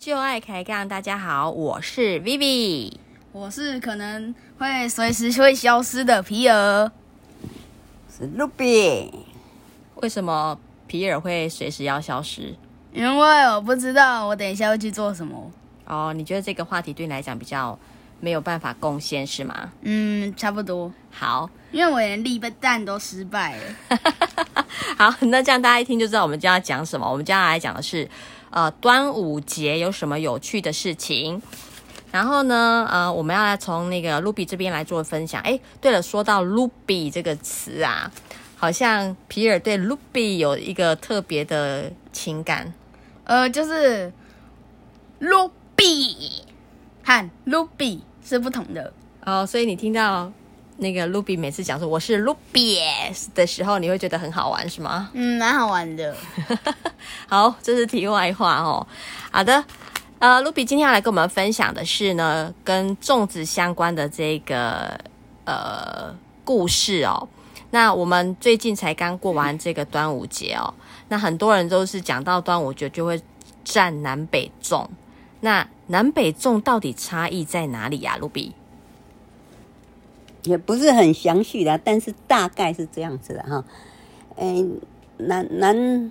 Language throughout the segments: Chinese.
就爱开杠，大家好，我是 Vivi，我是可能会随时会消失的皮尔，是 Ruby。为什么皮尔会随时要消失？因为我不知道我等一下会去做什么。哦，你觉得这个话题对你来讲比较没有办法贡献是吗？嗯，差不多。好，因为我连立蛋都失败了。好，那这样大家一听就知道我们今天要讲什么。我们将要来讲的是。呃，端午节有什么有趣的事情？然后呢，呃，我们要来从那个 Ruby 这边来做分享。哎，对了，说到 Ruby 这个词啊，好像皮尔对 Ruby 有一个特别的情感。呃，就是 Ruby 和 Ruby 是不同的哦，所以你听到。那个 Ruby 每次讲说我是 Ruby 的时候，你会觉得很好玩是吗？嗯，蛮好玩的。好，这是题外话哦。好的，呃，Ruby 今天要来跟我们分享的是呢，跟粽子相关的这个呃故事哦。那我们最近才刚过完这个端午节哦，那很多人都是讲到端午节就会占南北粽。那南北粽到底差异在哪里呀，Ruby？也不是很详细的，但是大概是这样子的哈。嗯，南南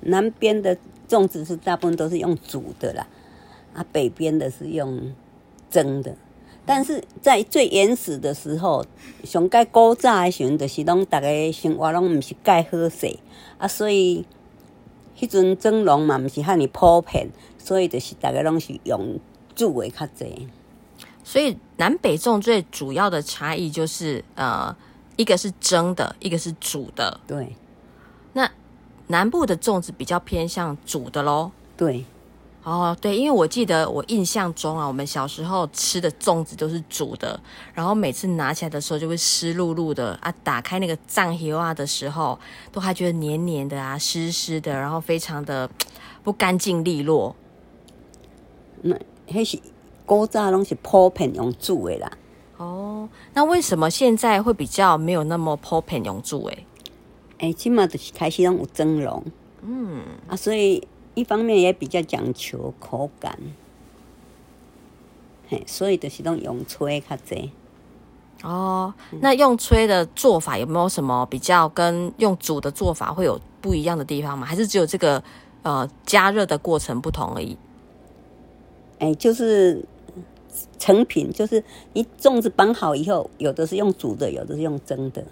南边的粽子是大部分都是用煮的啦，啊，北边的是用蒸的。但是在最原始的时候，上盖古早的时候，就是拢大家生活拢唔是盖好势啊，所以迄阵蒸笼嘛唔是遐尼普遍，所以就是大家拢是用煮的较济。所以南北粽最主要的差异就是，呃，一个是蒸的，一个是煮的。对。那南部的粽子比较偏向煮的喽。对。哦，对，因为我记得我印象中啊，我们小时候吃的粽子都是煮的，然后每次拿起来的时候就会湿漉漉的啊，打开那个粽叶啊的时候，都还觉得黏黏的啊，湿湿的，然后非常的不干净利落。那还是。古早拢是普遍用煮的啦。哦，那为什么现在会比较没有那么普遍用煮诶？诶，起码就是开始拢有蒸笼。嗯啊，所以一方面也比较讲求口感。嘿，所以就是拢用吹较济。哦，那用吹的做法有没有什么比较跟用煮的做法会有不一样的地方吗？还是只有这个呃加热的过程不同而已？哎，就是。成品就是你粽子绑好以后，有的是用煮的，有的是用蒸的。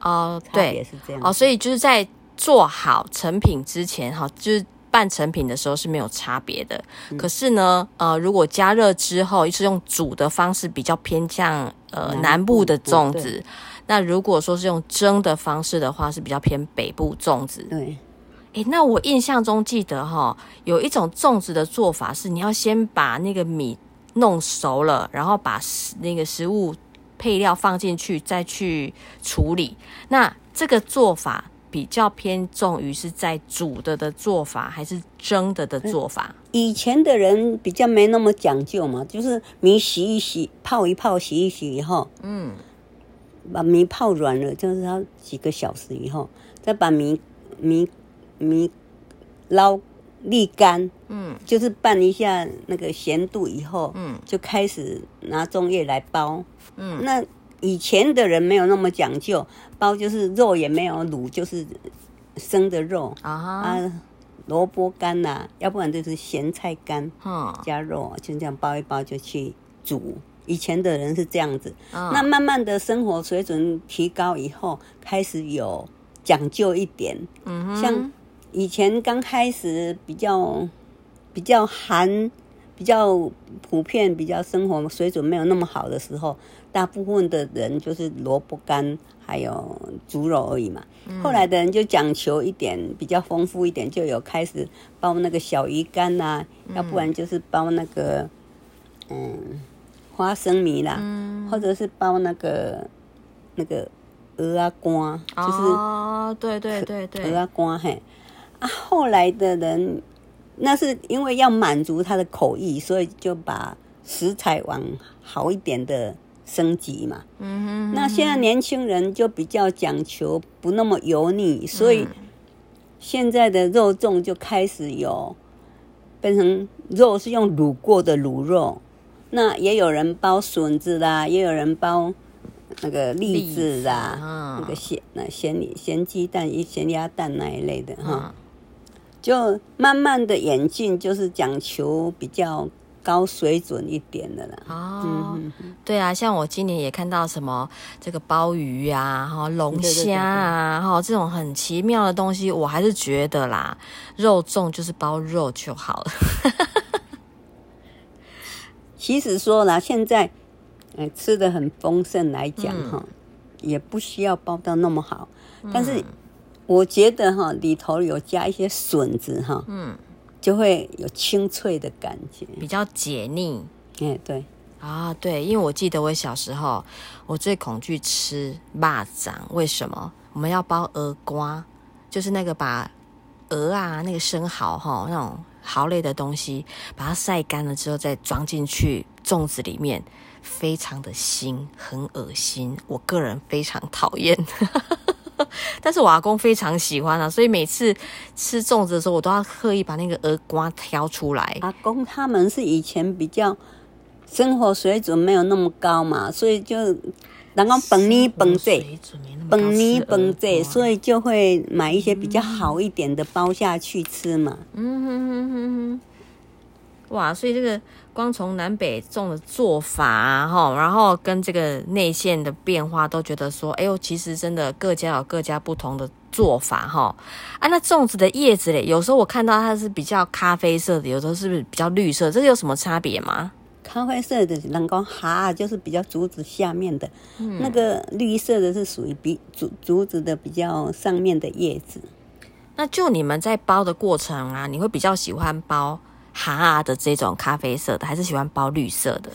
哦，对，也是这样。哦，所以就是在做好成品之前，哈，就是半成品的时候是没有差别的。嗯。可是呢，呃，如果加热之后，是用煮的方式，比较偏向呃南部的粽子。那如果说是用蒸的方式的话，是比较偏北部粽子。对。诶，那我印象中记得哈，有一种粽子的做法是，你要先把那个米。弄熟了，然后把食那个食物配料放进去，再去处理。那这个做法比较偏重于是在煮的的做法，还是蒸的的做法？以前的人比较没那么讲究嘛，就是米洗一洗，泡一泡，洗一洗以后，嗯，把米泡软了，就是它几个小时以后，再把米米米捞。沥干，嗯，就是拌一下那个咸度以后，嗯，就开始拿粽叶来包，嗯，那以前的人没有那么讲究，包就是肉也没有卤，就是生的肉。啊，啊，萝卜干呐，要不然就是咸菜干，嗯，加肉就这样包一包就去煮。以前的人是这样子，哦，那慢慢的生活水准提高以后，开始有讲究一点，嗯哼，像。以前刚开始比较比较寒，比较普遍，比较生活水准没有那么好的时候，大部分的人就是萝卜干还有猪肉而已嘛。嗯、后来的人就讲求一点比较丰富一点，就有开始包那个小鱼干呐、啊，嗯、要不然就是包那个嗯花生米啦，嗯、或者是包那个那个鹅啊干，就是哦，对对对对，鹅啊干嘿。啊，后来的人，那是因为要满足他的口意，所以就把食材往好一点的升级嘛。嗯哼，嗯哼。那现在年轻人就比较讲求不那么油腻，所以现在的肉粽就开始有变成肉是用卤过的卤肉。那也有人包笋子啦，也有人包那个栗子啊，那个咸那咸咸鸡蛋、咸鸭蛋那一类的哈。嗯、就慢慢的演进，就是讲求比较。高水准一点的啦。哦，嗯、对啊，像我今年也看到什么这个鲍鱼啊，哈，龙虾啊，哈，这种很奇妙的东西，我还是觉得啦，肉粽就是包肉就好了。其实说啦，现在，呃、吃的很丰盛来讲哈，嗯、也不需要包到那么好。嗯、但是我觉得哈，里头有加一些笋子哈，嗯。就会有清脆的感觉，比较解腻。哎，对啊，对，因为我记得我小时候，我最恐惧吃蚂蚱，为什么？我们要包鹅瓜，就是那个把鹅啊，那个生蚝哈，那种蚝类的东西，把它晒干了之后再装进去粽子里面，非常的腥，很恶心，我个人非常讨厌。但是我阿公非常喜欢啊，所以每次吃粽子的时候，我都要刻意把那个鹅瓜挑出来。阿公他们是以前比较生活水准没有那么高嘛，所以就然后本尼本醉，本尼本醉，所以就会买一些比较好一点的包下去吃嘛。嗯哼哼哼哼，哇，所以这个。光从南北粽的做法啊，哈，然后跟这个内馅的变化，都觉得说，哎呦，其实真的各家有各家不同的做法，哈。啊，那粽子的叶子嘞，有时候我看到它是比较咖啡色的，有时候是不是比较绿色？这个有什么差别吗？咖啡色的能够哈，就是比较竹子下面的，嗯、那个绿色的是属于比竹竹子的比较上面的叶子。那就你们在包的过程啊，你会比较喜欢包？哈的这种咖啡色的，还是喜欢包绿色的？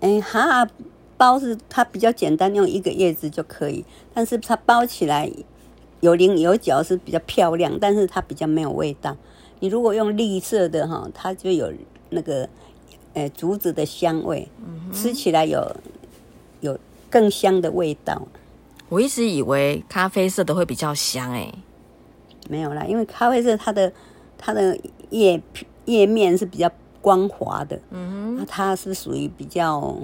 哎，哈包是它比较简单，用一个叶子就可以。但是它包起来有棱有角是比较漂亮，但是它比较没有味道。你如果用绿色的哈，它就有那个呃竹子的香味，嗯、吃起来有有更香的味道。我一直以为咖啡色的会比较香，哎，没有啦，因为咖啡色它的它的叶皮。叶面是比较光滑的，嗯哼，它是属于比较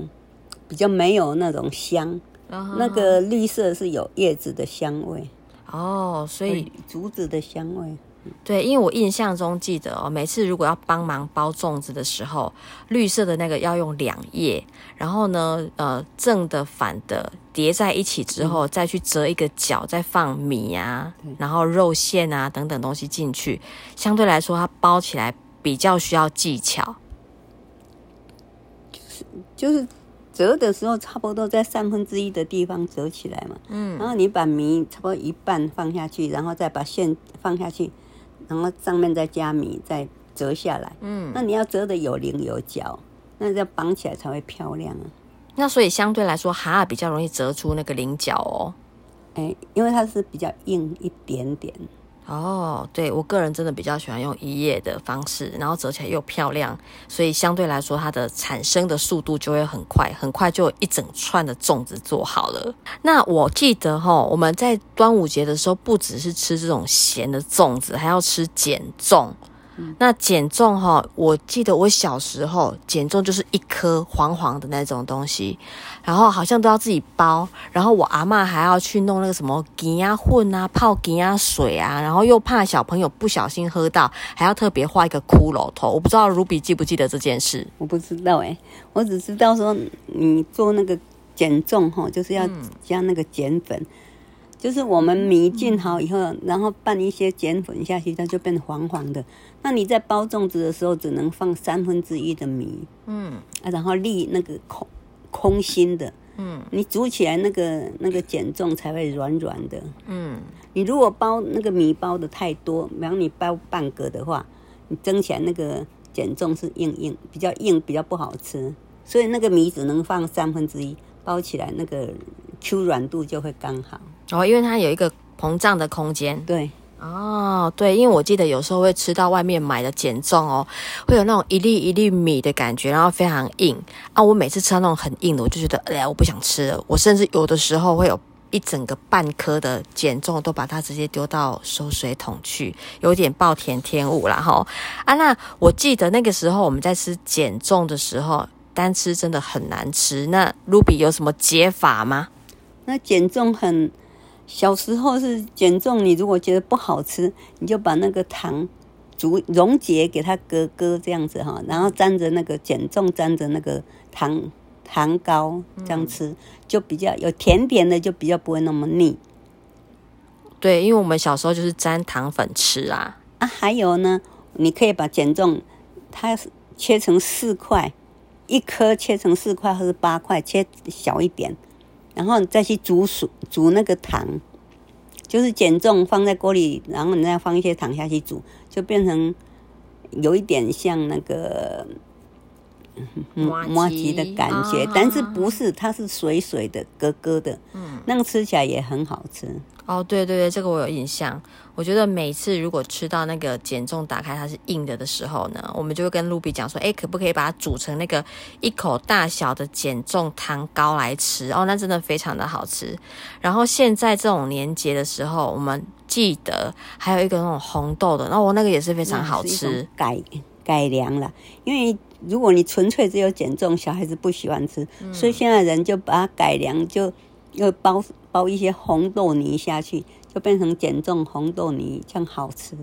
比较没有那种香，嗯、那个绿色是有叶子的香味，哦，所以竹子的香味，对，因为我印象中记得哦，每次如果要帮忙包粽子的时候，绿色的那个要用两叶，然后呢，呃，正的反的叠在一起之后，嗯、再去折一个角，再放米啊，然后肉馅啊等等东西进去，相对来说它包起来。比较需要技巧，就是就是折的时候，差不多在三分之一的地方折起来嘛。嗯，然后你把米差不多一半放下去，然后再把线放下去，然后上面再加米，再折下来。嗯，那你要折的有棱有角，那这样绑起来才会漂亮啊。那所以相对来说，哈比较容易折出那个棱角哦。哎，因为它是比较硬一点点。哦，对，我个人真的比较喜欢用一页的方式，然后折起来又漂亮，所以相对来说它的产生的速度就会很快，很快就一整串的粽子做好了。那我记得哈，我们在端午节的时候，不只是吃这种咸的粽子，还要吃碱粽。那减重哈，我记得我小时候减重就是一颗黄黄的那种东西，然后好像都要自己包，然后我阿嬷还要去弄那个什么鸡鸭混啊，泡鸡鸭水啊，然后又怕小朋友不小心喝到，还要特别画一个骷髅头。我不知道 Ruby 记不记得这件事？我不知道哎，我只知道说你做那个减重哈，就是要加那个碱粉。嗯就是我们米浸好以后，嗯、然后拌一些碱粉下去，它就变黄黄的。那你在包粽子的时候，只能放三分之一的米，嗯，啊，然后立那个空空心的，嗯，你煮起来那个那个碱粽才会软软的，嗯。你如果包那个米包的太多，比方你包半个的话，你蒸起来那个碱粽是硬硬，比较硬，比较不好吃。所以那个米只能放三分之一，包起来那个 Q 软度就会刚好。哦，因为它有一个膨胀的空间。对，哦，对，因为我记得有时候会吃到外面买的减重哦，会有那种一粒一粒米的感觉，然后非常硬啊。我每次吃到那种很硬的，我就觉得，哎呀，我不想吃了。我甚至有的时候会有一整个半颗的减重都把它直接丢到收水桶去，有点暴殄天物啦哈。啊，那我记得那个时候我们在吃减重的时候，单吃真的很难吃。那 Ruby 有什么解法吗？那减重很，小时候是减重，你如果觉得不好吃，你就把那个糖煮溶解给它割割这样子哈，然后沾着那个减重沾着那个糖糖糕这样吃，就比较有甜点的，就比较不会那么腻。对，因为我们小时候就是沾糖粉吃啊。啊，还有呢，你可以把减重它切成四块。一颗切成四块或者八块，切小一点，然后你再去煮水，煮那个糖，就是减重放在锅里，然后你再放一些糖下去煮，就变成有一点像那个麻糬吉的感觉，但是不是，它是水水的、咯咯的，嗯，那个吃起来也很好吃。哦，对对对，这个我有印象。我觉得每次如果吃到那个减重打开它是硬的的时候呢，我们就会跟露比讲说，哎，可不可以把它煮成那个一口大小的减重糖糕来吃？哦，那真的非常的好吃。然后现在这种年节的时候，我们记得还有一个那种红豆的，那我那个也是非常好吃。改改良了，因为如果你纯粹只有减重，小孩子不喜欢吃，嗯、所以现在人就把它改良，就又包。包一些红豆泥下去，就变成减重红豆泥，这样好吃。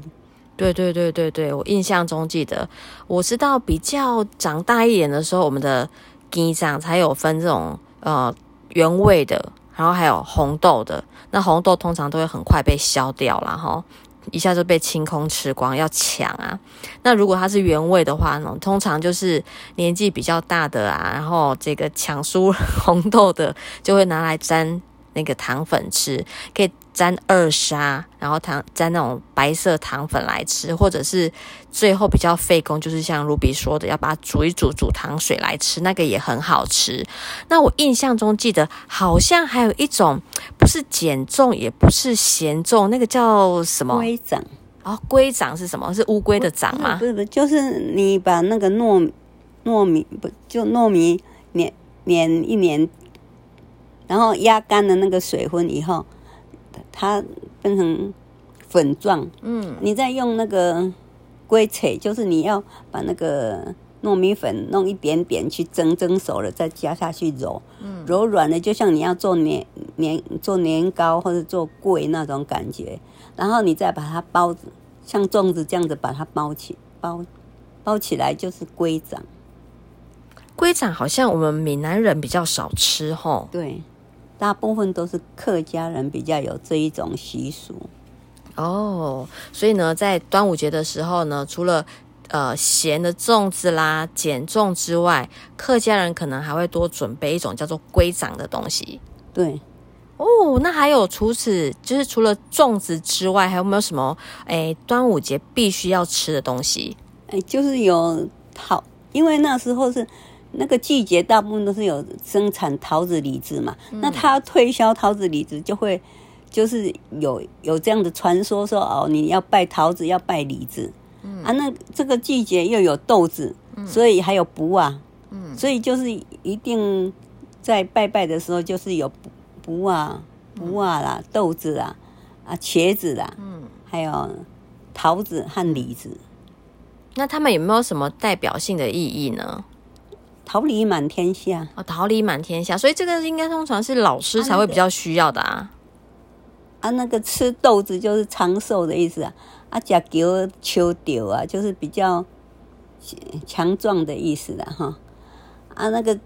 对对对对对，我印象中记得，我知道比较长大一点的时候，我们的鸡掌才有分这种呃原味的，然后还有红豆的。那红豆通常都会很快被消掉了哈，一下就被清空吃光，要抢啊。那如果它是原味的话呢，通常就是年纪比较大的啊，然后这个抢输红豆的就会拿来沾。那个糖粉吃，可以沾二砂，然后糖沾那种白色糖粉来吃，或者是最后比较费工，就是像 Ruby 说的，要把它煮一煮，煮糖水来吃，那个也很好吃。那我印象中记得好像还有一种，不是减重，也不是咸重，那个叫什么？龟掌。哦，龟掌是什么？是乌龟的掌吗？不是不是，就是你把那个糯糯米不就糯米碾碾一碾。然后压干了那个水分以后，它变成粉状。嗯，你再用那个龟扯，就是你要把那个糯米粉弄一点点去蒸，蒸熟了再加下去揉。嗯，揉软了就像你要做年年做年糕或者做粿那种感觉。然后你再把它包子，像粽子这样子把它包起包包起来，就是龟掌。龟掌好像我们闽南人比较少吃吼。对。大部分都是客家人比较有这一种习俗哦，所以呢，在端午节的时候呢，除了呃咸的粽子啦、减粽之外，客家人可能还会多准备一种叫做龟掌的东西。对，哦，那还有除此就是除了粽子之外，还有没有什么诶端午节必须要吃的东西？诶就是有好，因为那时候是。那个季节大部分都是有生产桃子、李子嘛，嗯、那他推销桃子、李子就会，就是有有这样的传说说哦，你要拜桃子，要拜李子，嗯、啊，那这个季节又有豆子，嗯、所以还有卜啊，嗯，所以就是一定在拜拜的时候就是有卜啊、卜啊啦、嗯、豆子啦、啊茄子啦，嗯，还有桃子和李子。那他们有没有什么代表性的意义呢？桃李满天下哦，桃李满天下，所以这个应该通常是老师才会比较需要的啊。啊，那个吃豆子就是长寿的意思啊。啊，甲球秋丢啊，就是比较强壮的意思的哈。啊，那个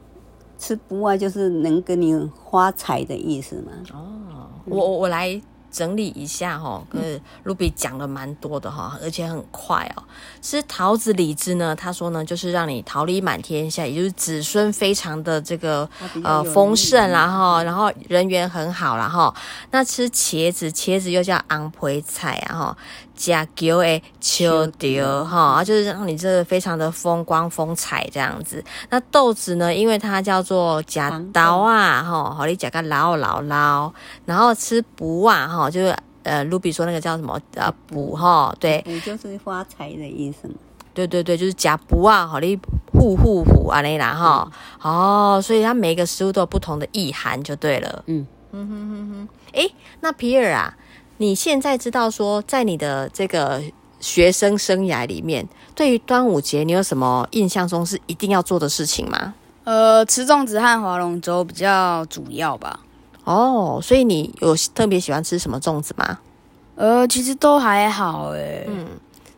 吃不啊，就是能给你发财的意思嘛。哦，我我我来。整理一下哈，跟 Ruby 讲了蛮多的哈，而且很快哦。吃桃子李子呢，他说呢，就是让你桃李满天下，也就是子孙非常的这个呃丰盛，然后然后人缘很好，然后那吃茄子，茄子又叫昂培菜啊哈。加球诶，秋丢哈，就是让你这个非常的风光风采这样子。那豆子呢，因为它叫做加刀啊哈，好你加个捞捞捞，然后吃卜啊哈，就是呃，Ruby 说那个叫什么呃卜哈，对，卜就是发财的意思嘛。对对对，就是加卜啊，好你户户户啊那啦哈，哦，所以它每一个食物都有不同的意涵就对了。嗯。嗯哼哼哼。哎，那皮尔啊，你现在知道说，在你的这个学生生涯里面，对于端午节，你有什么印象中是一定要做的事情吗？呃，吃粽子和划龙舟比较主要吧。哦，所以你有特别喜欢吃什么粽子吗？呃，其实都还好诶。嗯，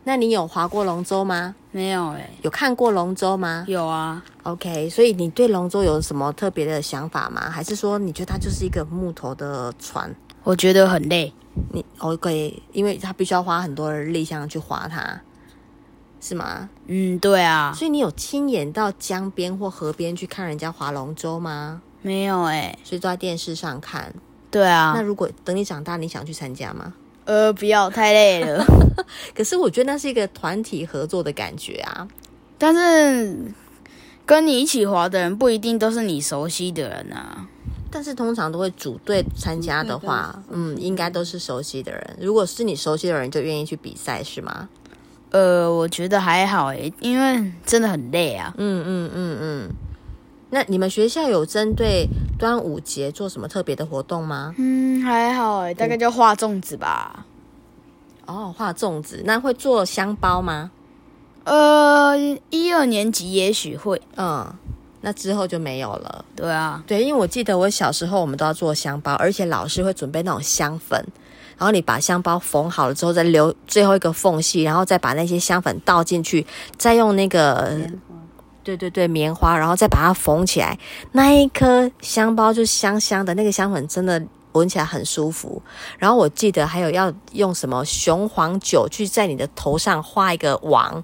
那你有划过龙舟吗？没有诶。有看过龙舟吗？有啊。OK，所以你对龙舟有什么特别的想法吗？还是说你觉得它就是一个木头的船？我觉得很累。你 OK，因为他必须要花很多的力量去划它。是吗？嗯，对啊。所以你有亲眼到江边或河边去看人家划龙舟吗？没有哎、欸，所以都在电视上看。对啊。那如果等你长大，你想去参加吗？呃，不要，太累了。可是我觉得那是一个团体合作的感觉啊。但是跟你一起划的人不一定都是你熟悉的人啊。但是通常都会组队参加的话，嗯，应该都是熟悉的人。如果是你熟悉的人，就愿意去比赛，是吗？呃，我觉得还好诶，因为真的很累啊。嗯嗯嗯嗯。那你们学校有针对端午节做什么特别的活动吗？嗯，还好诶，大概就画粽子吧。哦，画粽子，那会做香包吗？呃，一二年级也许会。嗯，那之后就没有了。对啊，对，因为我记得我小时候我们都要做香包，而且老师会准备那种香粉。然后你把香包缝好了之后，再留最后一个缝隙，然后再把那些香粉倒进去，再用那个，对对对，棉花，然后再把它缝起来，那一颗香包就香香的，那个香粉真的闻起来很舒服。然后我记得还有要用什么雄黄酒去在你的头上画一个王。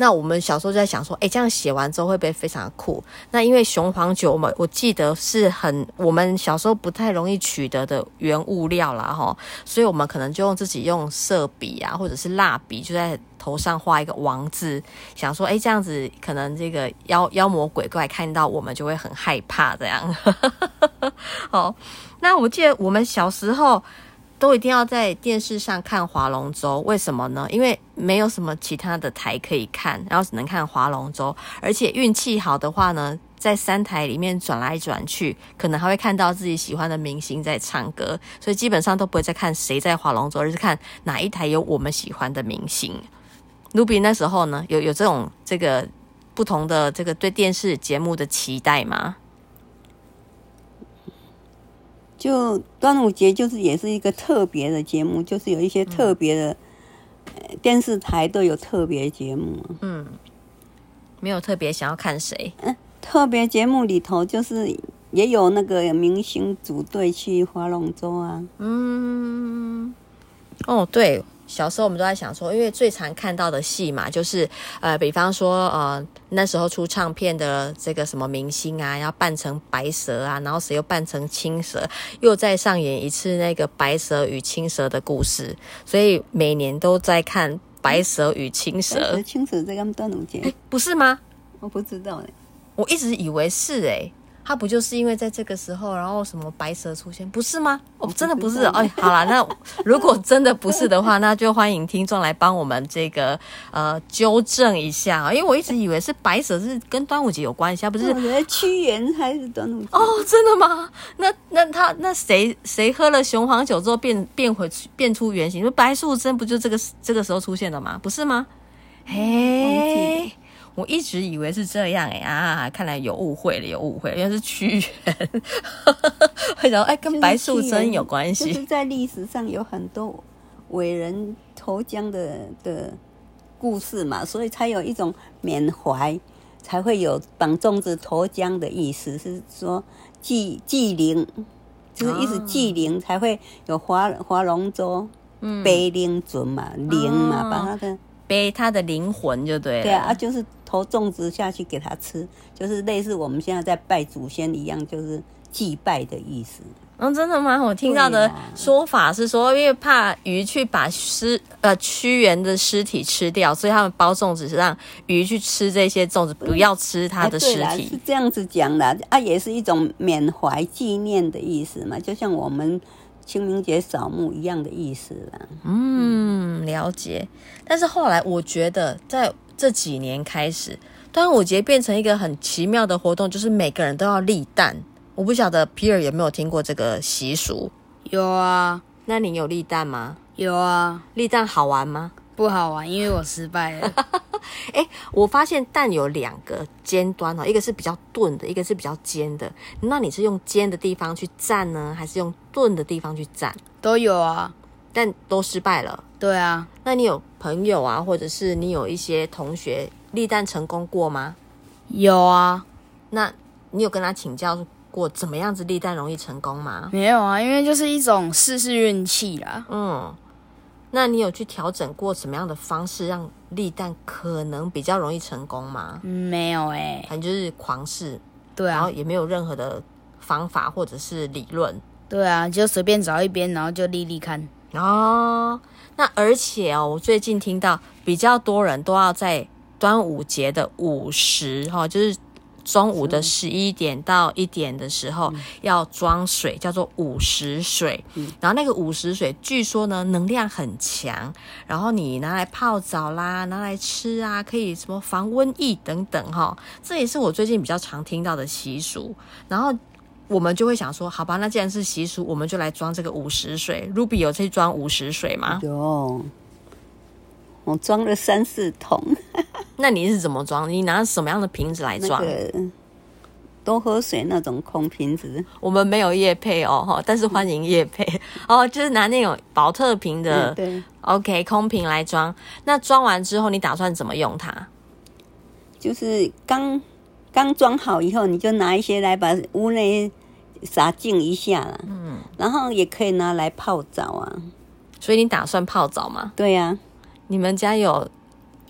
那我们小时候就在想说，诶，这样写完之后会不会非常酷？那因为雄黄酒嘛，我记得是很我们小时候不太容易取得的原物料啦。哈，所以我们可能就用自己用色笔啊，或者是蜡笔，就在头上画一个王字，想说，诶，这样子可能这个妖妖魔鬼怪看到我们就会很害怕这样。好，那我记得我们小时候。都一定要在电视上看划龙舟，为什么呢？因为没有什么其他的台可以看，然后只能看划龙舟。而且运气好的话呢，在三台里面转来转去，可能还会看到自己喜欢的明星在唱歌。所以基本上都不会再看谁在划龙舟，而是看哪一台有我们喜欢的明星。卢比那时候呢，有有这种这个不同的这个对电视节目的期待吗？就端午节就是也是一个特别的节目，就是有一些特别的、嗯、电视台都有特别节目。嗯，没有特别想要看谁？嗯，特别节目里头就是也有那个明星组队去划龙舟啊。嗯，哦，对。小时候我们都在想说，因为最常看到的戏嘛，就是呃，比方说呃，那时候出唱片的这个什么明星啊，要扮成白蛇啊，然后谁又扮成青蛇，又再上演一次那个白蛇与青蛇的故事，所以每年都在看白蛇与青蛇。嗯、青蛇在他们端午节？不是吗？我不知道哎，我一直以为是哎。他不就是因为在这个时候，然后什么白蛇出现，不是吗？哦，真的不是。哎，好啦，那 如果真的不是的话，那就欢迎听众来帮我们这个呃纠正一下啊，因为我一直以为是白蛇是跟端午节有关系，不是？我觉得屈原还是端午节哦，真的吗？那那他那谁谁喝了雄黄酒之后变变回变出原形？说白素贞不就这个这个时候出现的吗？不是吗？嘿。我一直以为是这样哎、欸、啊，看来有误会了，有误会了，原来是屈原。我想说，哎，跟白素贞有关系。就是在历史上有很多伟人投江的的故事嘛，所以才有一种缅怀，才会有绑粽子投江的意思，是说祭祭灵，就是意思祭灵才会有划划龙舟，背灵尊嘛，灵嘛，把它的背他的灵魂就对了。对啊，就是。投粽子下去给他吃，就是类似我们现在在拜祖先一样，就是祭拜的意思。嗯，真的吗？我听到的说法是说，因为怕鱼去把尸呃屈原的尸体吃掉，所以他们包粽子是让鱼去吃这些粽子，不要吃他的尸体。啊、是这样子讲的啊，也是一种缅怀纪念的意思嘛，就像我们清明节扫墓一样的意思啦。嗯，了解。但是后来我觉得在。这几年开始，端午节变成一个很奇妙的活动，就是每个人都要立蛋。我不晓得皮尔有没有听过这个习俗？有啊，那你有立蛋吗？有啊，立蛋好玩吗？不好玩，因为我失败了。哎、欸，我发现蛋有两个尖端哦，一个是比较钝的，一个是比较尖的。那你是用尖的地方去站呢，还是用钝的地方去站？都有啊，但都失败了。对啊，那你有朋友啊，或者是你有一些同学立蛋成功过吗？有啊，那你有跟他请教过怎么样子立蛋容易成功吗？没有啊，因为就是一种试试运气啦。嗯。那你有去调整过什么样的方式让立蛋可能比较容易成功吗？嗯、没有哎、欸，反正就是狂试，对啊，然后也没有任何的方法或者是理论，对啊，就随便找一边，然后就立立看。哦，那而且哦，我最近听到比较多人都要在端午节的午时哈，就是。中午的十一点到一点的时候要装水，叫做午时水。然后那个午时水，据说呢能量很强，然后你拿来泡澡啦，拿来吃啊，可以什么防瘟疫等等哈。这也是我最近比较常听到的习俗。然后我们就会想说，好吧，那既然是习俗，我们就来装这个午时水。Ruby 有去装午时水吗？有，我装了三四桶。那你是怎么装？你拿什么样的瓶子来装？那个多喝水那种空瓶子。我们没有业配哦，但是欢迎业配、嗯、哦，就是拿那种宝特瓶的，嗯、对，OK，空瓶来装。那装完之后，你打算怎么用它？就是刚刚装好以后，你就拿一些来把屋内洒净一下啦。嗯，然后也可以拿来泡澡啊。所以你打算泡澡吗？对呀、啊。你们家有？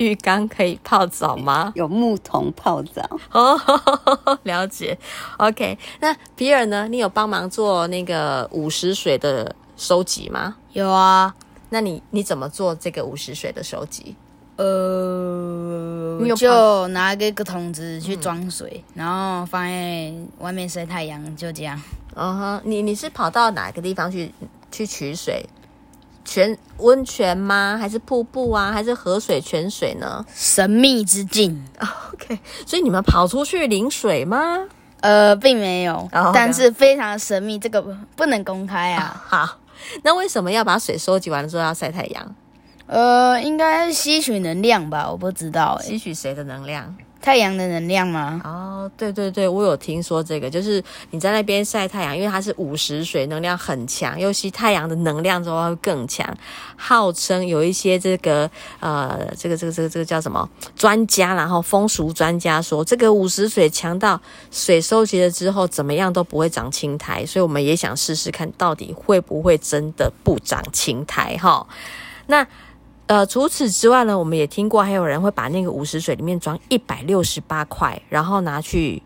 浴缸可以泡澡吗？有木桶泡澡哦，了解。OK，那皮尔呢？你有帮忙做那个五十水的收集吗？有啊。那你你怎么做这个五十水的收集？呃，你就拿一个桶子去装水，嗯，然后放在外面晒太阳，就这样。嗯哼，你你是跑到哪个地方去去取水？泉温泉吗？还是瀑布啊？还是河水、泉水呢？神秘之境。OK，所以你们跑出去淋水吗？呃，并没有，oh. 但是非常神秘，这个不能公开啊。Oh, 好，那为什么要把水收集完了之后要晒太阳？呃，应该吸取能量吧？我不知道欸。吸取谁的能量？太阳的能量吗？哦，对对对，我有听说这个，就是你在那边晒太阳，因为它是午时水，能量很强，又吸太阳的能量之后会更强。号称有一些这个呃，这个这个这个这个叫什么专家，然后风俗专家说，这个午时水强到水收集了之后怎么样都不会长青苔，所以我们也想试试看到底会不会真的不长青苔哈。那。呃，除此之外呢，我们也听过还有人会把那个五十水里面装一百六十八块，然后拿去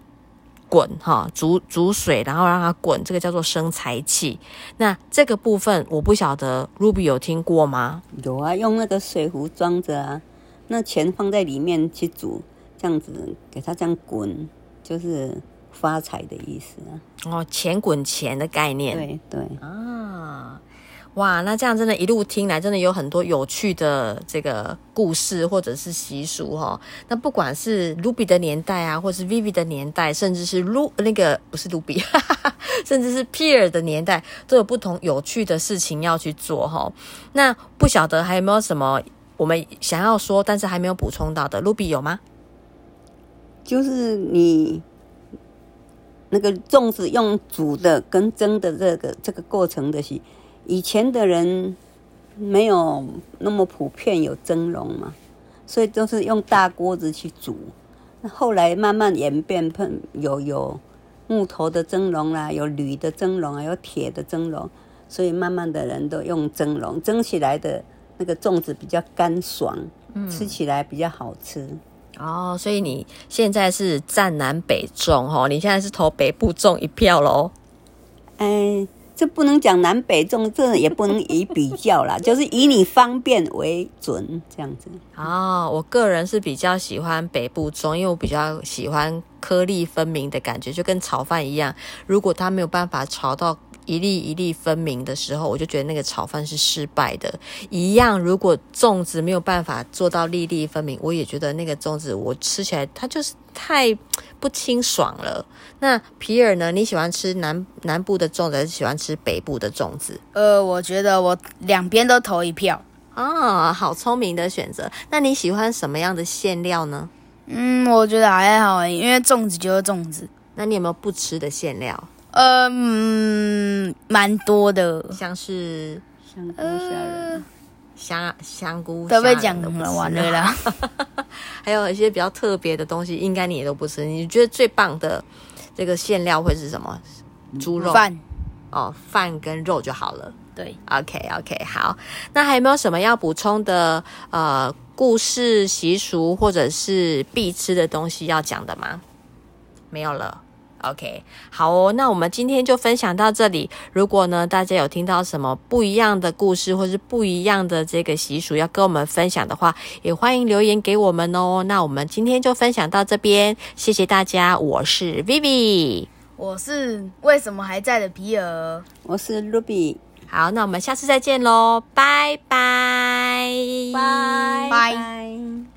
滚哈，煮煮水，然后让它滚，这个叫做生财气。那这个部分我不晓得，Ruby 有听过吗？有啊，用那个水壶装着啊，那钱放在里面去煮，这样子给它这样滚，就是发财的意思啊。哦，钱滚钱的概念。对对啊。哇，那这样真的，一路听来，真的有很多有趣的这个故事或者是习俗哈。那不管是 Ruby 的年代啊，或是 Vivi 的年代，甚至是 Lu 那个不是 Ruby，甚至是 Pier 的年代，都有不同有趣的事情要去做哈。那不晓得还有没有什么我们想要说，但是还没有补充到的，Ruby 有吗？就是你那个粽子用煮的跟蒸的这个这个过程的是。以前的人没有那么普遍有蒸笼嘛，所以都是用大锅子去煮。后来慢慢演变，有有木头的蒸笼啦，有铝的蒸笼啊，有铁的蒸笼，所以慢慢的人都用蒸笼，蒸起来的那个粽子比较干爽，嗯，吃起来比较好吃。哦，所以你现在是战南北粽哦，你现在是投北部粽一票喽？哎。这不能讲南北中，这也不能以比较啦，就是以你方便为准这样子。哦，我个人是比较喜欢北部中，因为我比较喜欢颗粒分明的感觉，就跟炒饭一样。如果它没有办法炒到一粒一粒分明的时候，我就觉得那个炒饭是失败的。一样，如果粽子没有办法做到粒粒分明，我也觉得那个粽子我吃起来它就是太不清爽了。那皮尔呢？你喜欢吃南南部的粽子，还是喜欢吃北部的粽子？呃，我觉得我两边都投一票。啊，好聪明的选择。那你喜欢什么样的馅料呢？嗯，我觉得还好，因为粽子就是粽子。那你有没有不吃的馅料？嗯，蛮多的，像是香菇虾仁、香香菇都被讲完了啦。还有一些比较特别的东西，应该你也都不吃。你觉得最棒的这个馅料会是什么？猪肉饭哦，饭跟肉就好了。对，OK OK，好。那还有没有什么要补充的？呃，故事习俗或者是必吃的东西要讲的吗？没有了。OK，好哦，那我们今天就分享到这里。如果呢，大家有听到什么不一样的故事，或是不一样的这个习俗要跟我们分享的话，也欢迎留言给我们哦。那我们今天就分享到这边，谢谢大家。我是 Vivi，我是为什么还在的皮尔，我是 Ruby。好，那我们下次再见喽，拜拜，拜拜。